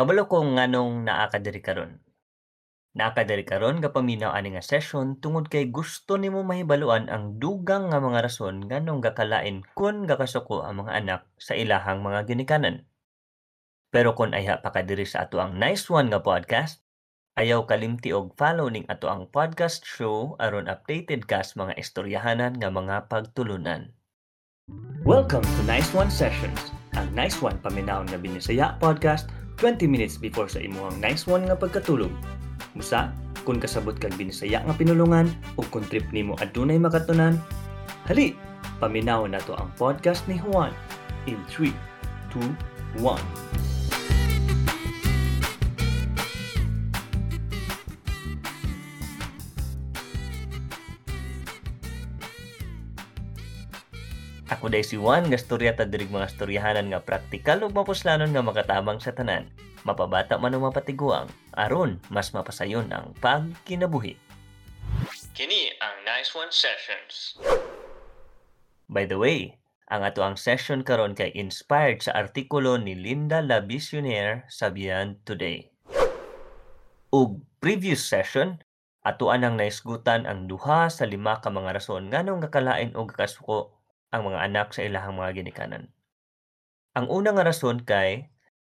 Kabalo ko nganong naa ka diri karon. Naa karon nga paminaw ani nga session tungod kay gusto nimo mahibaluan ang dugang nga mga rason nganong gakalain kon gakasuko ang mga anak sa ilahang mga ginikanan. Pero kung ayha pa sa ato ang nice one nga podcast, ayaw kalimti og follow ning ato ang podcast show aron updated ka sa mga istoryahanan nga mga pagtulunan. Welcome to Nice One Sessions, ang Nice One paminawon nga binisaya podcast 20 minutes before sa imuhang Nice One nga pagkatulog. Musa, kung kasabot kag binisaya nga pinulungan o kung trip nimo adunay makatunan, hali, paminawon nato ang podcast ni Juan in 3, 2, 1. Ako day si Juan nga storya ta dirig mga storyahanan nga praktikal ug mapuslanon nga makatabang sa tanan. Mapabata man o mapatiguang, aron mas mapasayon ang pagkinabuhi. Kini ang Nice One Sessions. By the way, ang ato ang session karon kay inspired sa artikulo ni Linda La Visionaire sa Beyond Today. Ug previous session, atuan ang naisgutan ang duha sa lima ka mga rason nganong gakalain og kasuko ang mga anak sa ilahang mga ginikanan. Ang una nga rason kay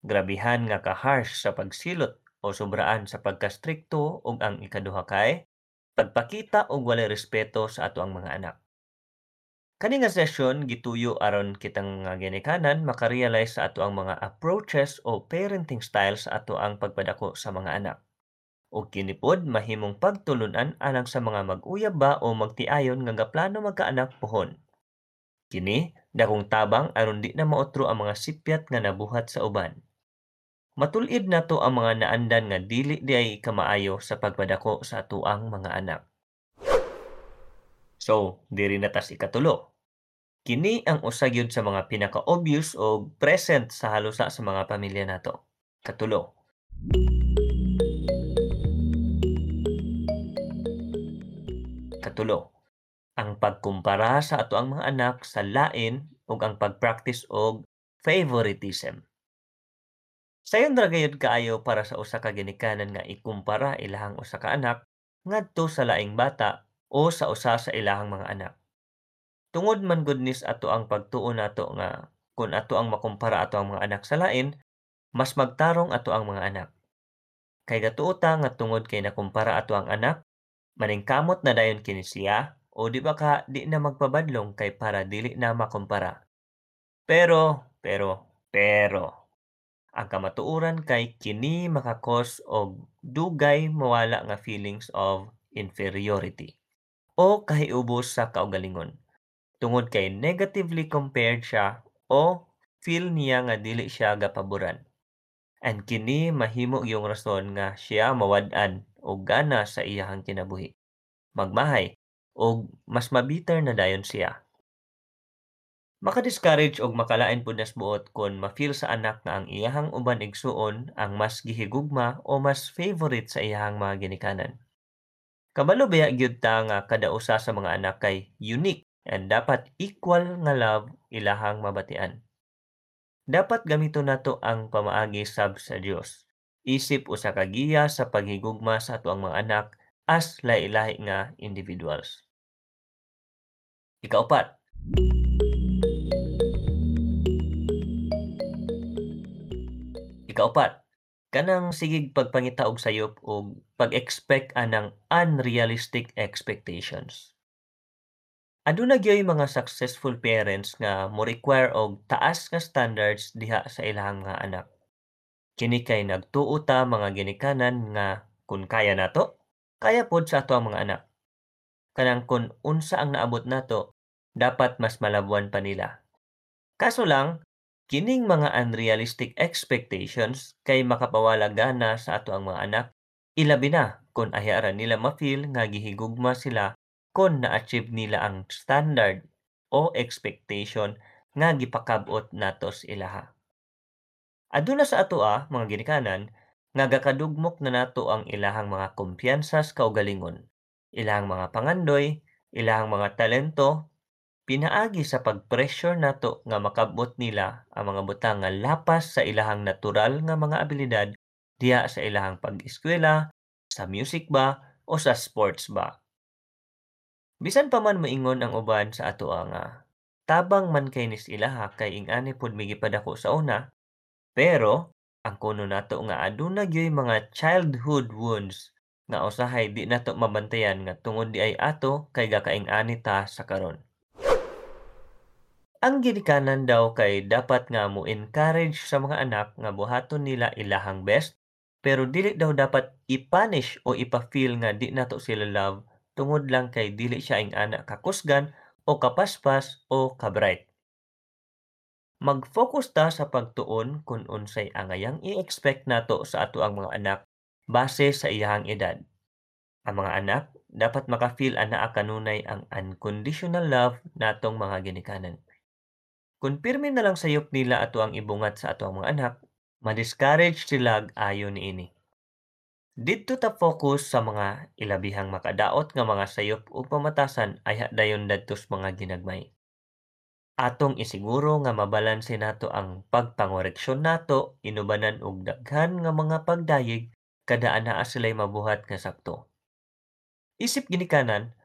grabihan nga ka-harsh sa pagsilot o sobraan sa pagkastrikto ug ang ikaduha kay pagpakita og walay respeto sa ato ang mga anak. Kani nga session gituyo aron kitang nga ginikanan makarealize sa ato ang mga approaches o parenting styles sa ato ang pagpadako sa mga anak. O kini pod mahimong pagtulunan alang sa mga mag-uyab ba o magtiayon nga gaplano magkaanak pohon. Kini dakong tabang aron di na maotro ang mga sipyat nga nabuhat sa uban. Matulid nato ang mga naandan nga dili diay kamaayo sa pagpadako sa atuang mga anak. So, diri na tas ikatulo. Kini ang usa gyud sa mga pinaka-obvious o present sa halusa sa mga pamilya nato. Katulo. Katulo ang pagkumpara sa ato ang mga anak sa lain ug ang pagpractice og favoritism. Sayon ra gayud kaayo para sa usa ka ginikanan nga ikumpara ilahang usa ka anak ngadto sa laing bata o sa usa sa ilahang mga anak. Tungod man goodness ato ang pagtuo nato nga kung ato ang makumpara ato ang mga anak sa lain, mas magtarong ato ang mga anak. Kay gatuota nga tungod kay nakumpara ato ang anak, maningkamot na dayon kini siya o di ba ka di na magpabadlong kay para dili na makumpara. Pero, pero, pero, ang kamatuoran kay kini makakos og dugay mawala nga feelings of inferiority o kahiubos sa kaugalingon tungod kay negatively compared siya o feel niya nga dili siya gapaboran. And kini mahimo yung rason nga siya mawad-an og gana sa iyahang kinabuhi. Magmahay og mas mabitter na dayon siya. Maka-discourage og makalain pud nas buot kon ma-feel sa anak nga ang iyahang uban igsuon ang mas gihigugma o mas favorite sa iyahang mga ginikanan. Kabalo baya gyud ta nga kada usa sa mga anak kay unique and dapat equal nga love ilahang mabatian. Dapat gamiton nato ang pamaagi sab sa Dios. Isip usa ka giya sa paghigugma sa ato ang mga anak as lahi-lahi nga individuals. Ikaapat, Ikaapat, kanang sigig pagpangita og sayop og pag-expect anang unrealistic expectations. Aduna gyoy mga successful parents nga mo require og taas nga standards diha sa ilahang mga anak. Kini kay nagtuo ta mga ginikanan nga kun kaya nato, kaya pod sa ato ang mga anak. Kanang kun unsa ang naabot nato, dapat mas malabuan pa nila. Kaso lang, kining mga unrealistic expectations kay makapawala gana sa ato ang mga anak, ilabi na kung ahyaran nila ma-feel nga gihigugma sila kung na-achieve nila ang standard o expectation nga gipakabot nato sa ilaha. Aduna sa ato ah, mga ginikanan, nga gakadugmok na nato ang ilahang mga kumpiyansa sa kaugalingon, ilahang mga pangandoy, ilahang mga talento, pinaagi sa pag-pressure nato nga makabot nila ang mga butang nga lapas sa ilahang natural nga mga abilidad diha sa ilahang pag-eskwela, sa music ba o sa sports ba. Bisan pa man moingon ang uban sa atoa nga tabang man kay nis ilaha kay ingani pod migipadako sa una, pero ang kuno nato nga aduna gyoy mga childhood wounds nga usahay di nato mabantayan nga tungod di ay ato kay gakaing-ani ta sa karon. Ang ginikanan daw kay dapat nga mo encourage sa mga anak nga buhaton nila ilahang best pero dili daw dapat i-punish o ipa-feel nga di nato sila love tungod lang kay dili siya ing ana kakusgan o kapaspas o kabright. Mag-focus ta sa pagtuon kung unsay angayang i-expect nato sa ato ang mga anak base sa iyahang edad. Ang mga anak dapat maka-feel ana kanunay ang unconditional love natong mga ginikanan. Kung pirmi na lang sayop nila ato ang ibungat sa ato ang mga anak, ma-discourage sila ayo niini. Didto ta focus sa mga ilabihang makadaot nga mga sayop ug pamatasan ay dayon dadtos mga ginagmay. Atong isiguro nga mabalanse nato ang pagpangoreksyon nato inubanan og daghan nga mga pagdayeg kada anaa sila'y mabuhat nga sakto. Isip ginikanan,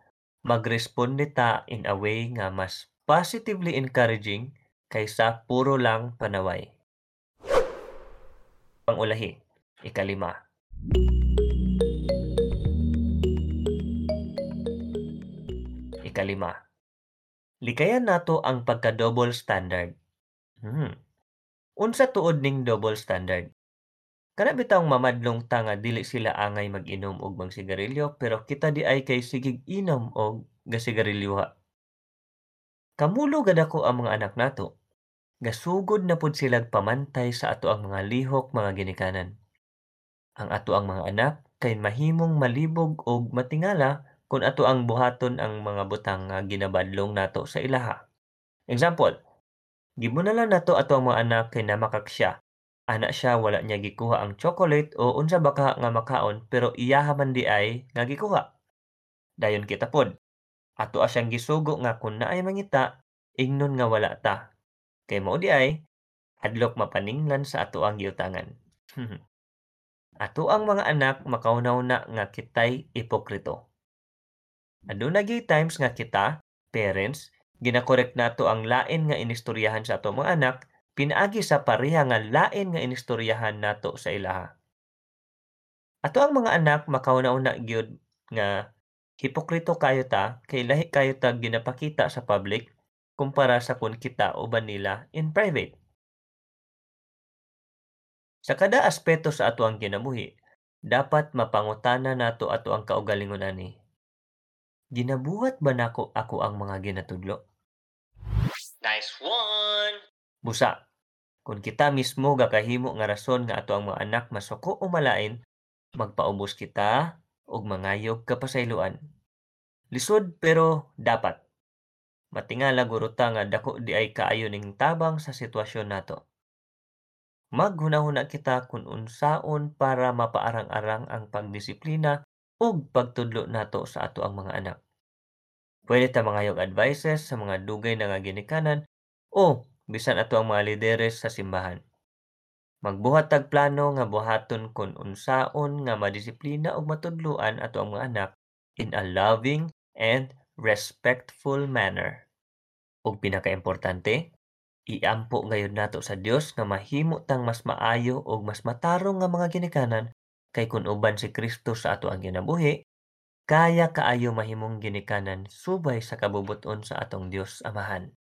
magresponde ta in a way nga mas positively encouraging kaysa puro lang panaway. Pangulahi, ikalima. Ikalima. Likayan nato ang pagka-double standard. Hmm. Unsa tuod ning double standard? Kana bitang mamadlong ta nga dili sila angay mag-inom og mang sigarilyo pero kita di ay kay sigig inom og gasigarilyoha. Kamulo gad ako ang mga anak nato gasugod na pud sila pamantay sa ato ang mga lihok mga ginikanan. Ang ato ang mga anak kay mahimong malibog og matingala kung ato ang buhaton ang mga butang nga ginabadlong nato sa ilaha. Example, gibunalan nato ato ang mga anak kay namakaksya. Ana siya wala niya gikuha ang chocolate o unsa baka nga makaon pero iyaha man di ay nga gikuha. Dayon kita pod. Ato asyang gisugo nga kun naay mangita, ingnon nga wala ta Kay mao di ay hadlok mapaninglan sa ato ang giutangan. ato ang mga anak makaunaw na nga kitay ipokrito. Aduna gyud times nga kita, parents, ginakorek nato ang lain nga inistoryahan sa ato mga anak pinaagi sa pareha nga lain nga inistoryahan nato sa ilaha. Ato ang mga anak makaunaw na gyud nga hipokrito kayo ta kay lahi kayo ta ginapakita sa public kumpara sa kun kita uban nila in private. Sa kada aspeto sa ato ang kinabuhi, dapat mapangutana nato ato ang kaugalingon ani. Ginabuhat ba nako ako ang mga ginatudlo? Nice one! Busa, kung kita mismo gakahimo nga rason nga ato ang mga anak masuko o malain, magpaubos kita og mangayog kapasayloan. Lisod pero dapat matingala guro ta nga dako di ay kaayo ning tabang sa sitwasyon nato. Maghunahuna kita kung unsaon para mapaarang-arang ang pagdisiplina ug pagtudlo nato sa ato ang mga anak. Pwede ta mangayog advices sa mga dugay na nga ginikanan o bisan ato ang mga lideres sa simbahan. Magbuhat tag plano nga buhaton kung unsaon nga madisiplina ug matudloan ato ang mga anak in a loving and respectful manner. Ug pinakaimportante, iampo gayud nato sa Dios nga mahimo tang mas maayo ug mas matarong nga mga ginikanan kay kun uban si Kristo sa ato ang ginabuhi, kaya kaayo mahimong ginikanan subay sa kabubuton sa atong Dios Amahan.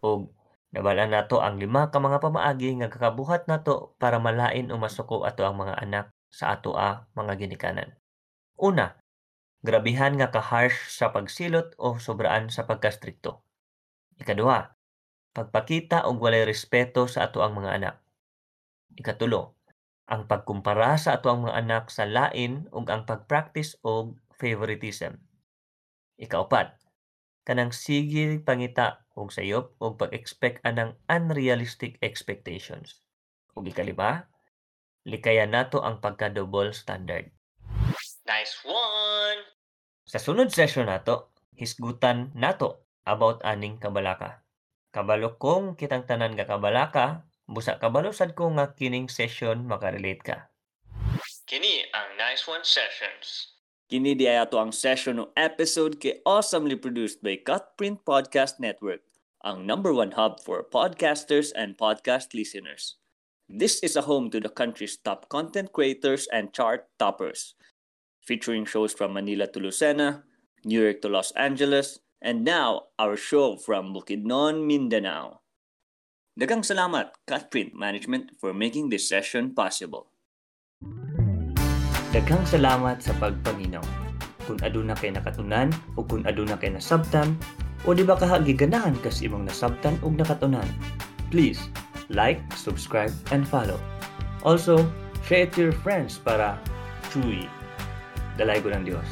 Ug nabala nato ang lima ka mga pamaagi nga kakabuhat nato para malain o masuko ato ang mga anak sa ato a mga ginikanan. Una, grabihan nga ka-harsh sa pagsilot o sobraan sa pagkastrikto. Ikaduha, pagpakita og walay respeto sa ato ang mga anak. Ikatulo, ang pagkumpara sa ato ang mga anak sa lain ug ang pagpractice og favoritism. Ikaupat, kanang sige pangita og sayop og pag-expect anang unrealistic expectations. Ug ikalima, likayan nato ang pagka-double standard. Nice one! Sa sunod session nato, hisgutan nato about aning kabalaka. Kabalo kong kitang tanan nga kabalaka, busa kabalo sad ko nga kining session makarelate ka. Kini ang Nice One Sessions. Kini di ato ang session o episode kay awesomely produced by Cutprint Podcast Network, ang number one hub for podcasters and podcast listeners. This is a home to the country's top content creators and chart toppers, featuring shows from Manila to Lucena, New York to Los Angeles, and now our show from Bukidnon, Mindanao. Dagang salamat, Cutprint Management, for making this session possible. Daghang salamat sa pagpaminaw. Kung aduna kay nakatunan o kung aduna kay nasabtan o di ba kahagiganahan kas imong nasabtan ug nakatunan. Please like, subscribe and follow. Also, share it to your friends para chewy. Dalay ko ng Diyos.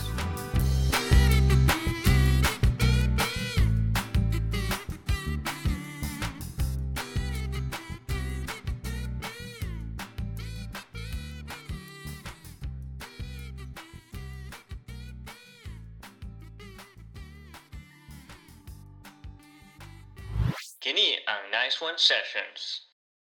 Kini ang Nice One Sessions.